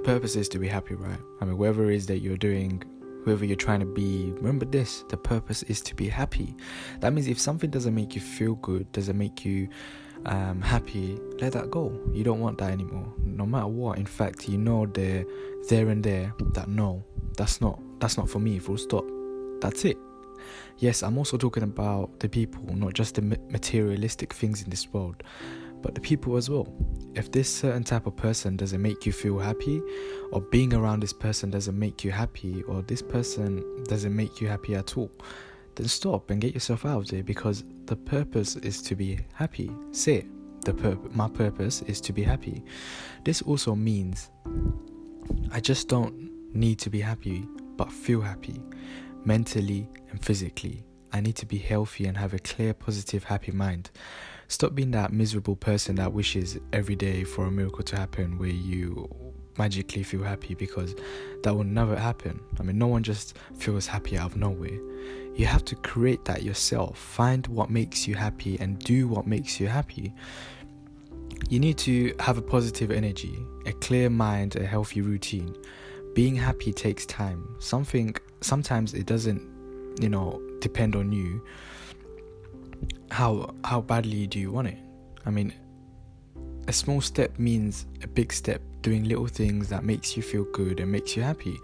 purpose is to be happy, right? I mean, whatever it is that you're doing, whoever you're trying to be, remember this the purpose is to be happy. That means if something doesn't make you feel good, doesn't make you um, happy, let that go. You don't want that anymore, no matter what. In fact, you know there, there and there that no, that's not that's not for me. Full stop. That's it. Yes, I'm also talking about the people, not just the materialistic things in this world, but the people as well. If this certain type of person doesn't make you feel happy, or being around this person doesn't make you happy, or this person doesn't make you happy at all, then stop and get yourself out of there because the purpose is to be happy. Say it. The pur- my purpose is to be happy. This also means I just don't need to be happy, but feel happy mentally and physically. I need to be healthy and have a clear, positive, happy mind. Stop being that miserable person that wishes every day for a miracle to happen where you magically feel happy because that will never happen. I mean, no one just feels happy out of nowhere. You have to create that yourself. Find what makes you happy and do what makes you happy. You need to have a positive energy, a clear mind, a healthy routine. Being happy takes time. Something sometimes it doesn't, you know, depend on you. How how badly do you want it? I mean, a small step means a big step doing little things that makes you feel good and makes you happy.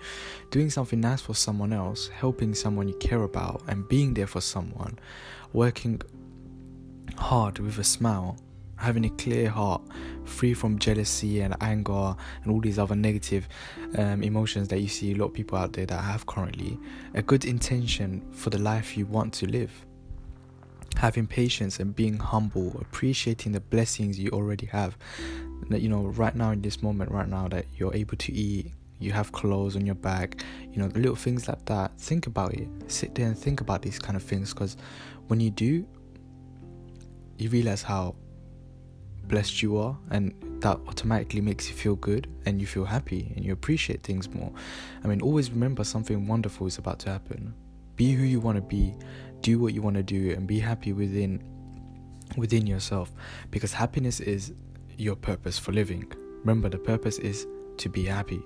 Doing something nice for someone else helping someone you care about and being there for someone. Working hard with a smile having a clear heart free from jealousy and anger and all these other negative um, emotions that you see a lot of people out there that have currently. A good intention for the life you want to live having patience and being humble, appreciating the blessings you already have. You know, right now in this moment, right now that you're able to eat, you have clothes on your back, you know, little things like that. Think about it. Sit there and think about these kind of things because when you do, you realize how blessed you are, and that automatically makes you feel good and you feel happy and you appreciate things more. I mean, always remember something wonderful is about to happen. Be who you want to be do what you want to do and be happy within within yourself. Because happiness is your purpose for living. Remember the purpose is to be happy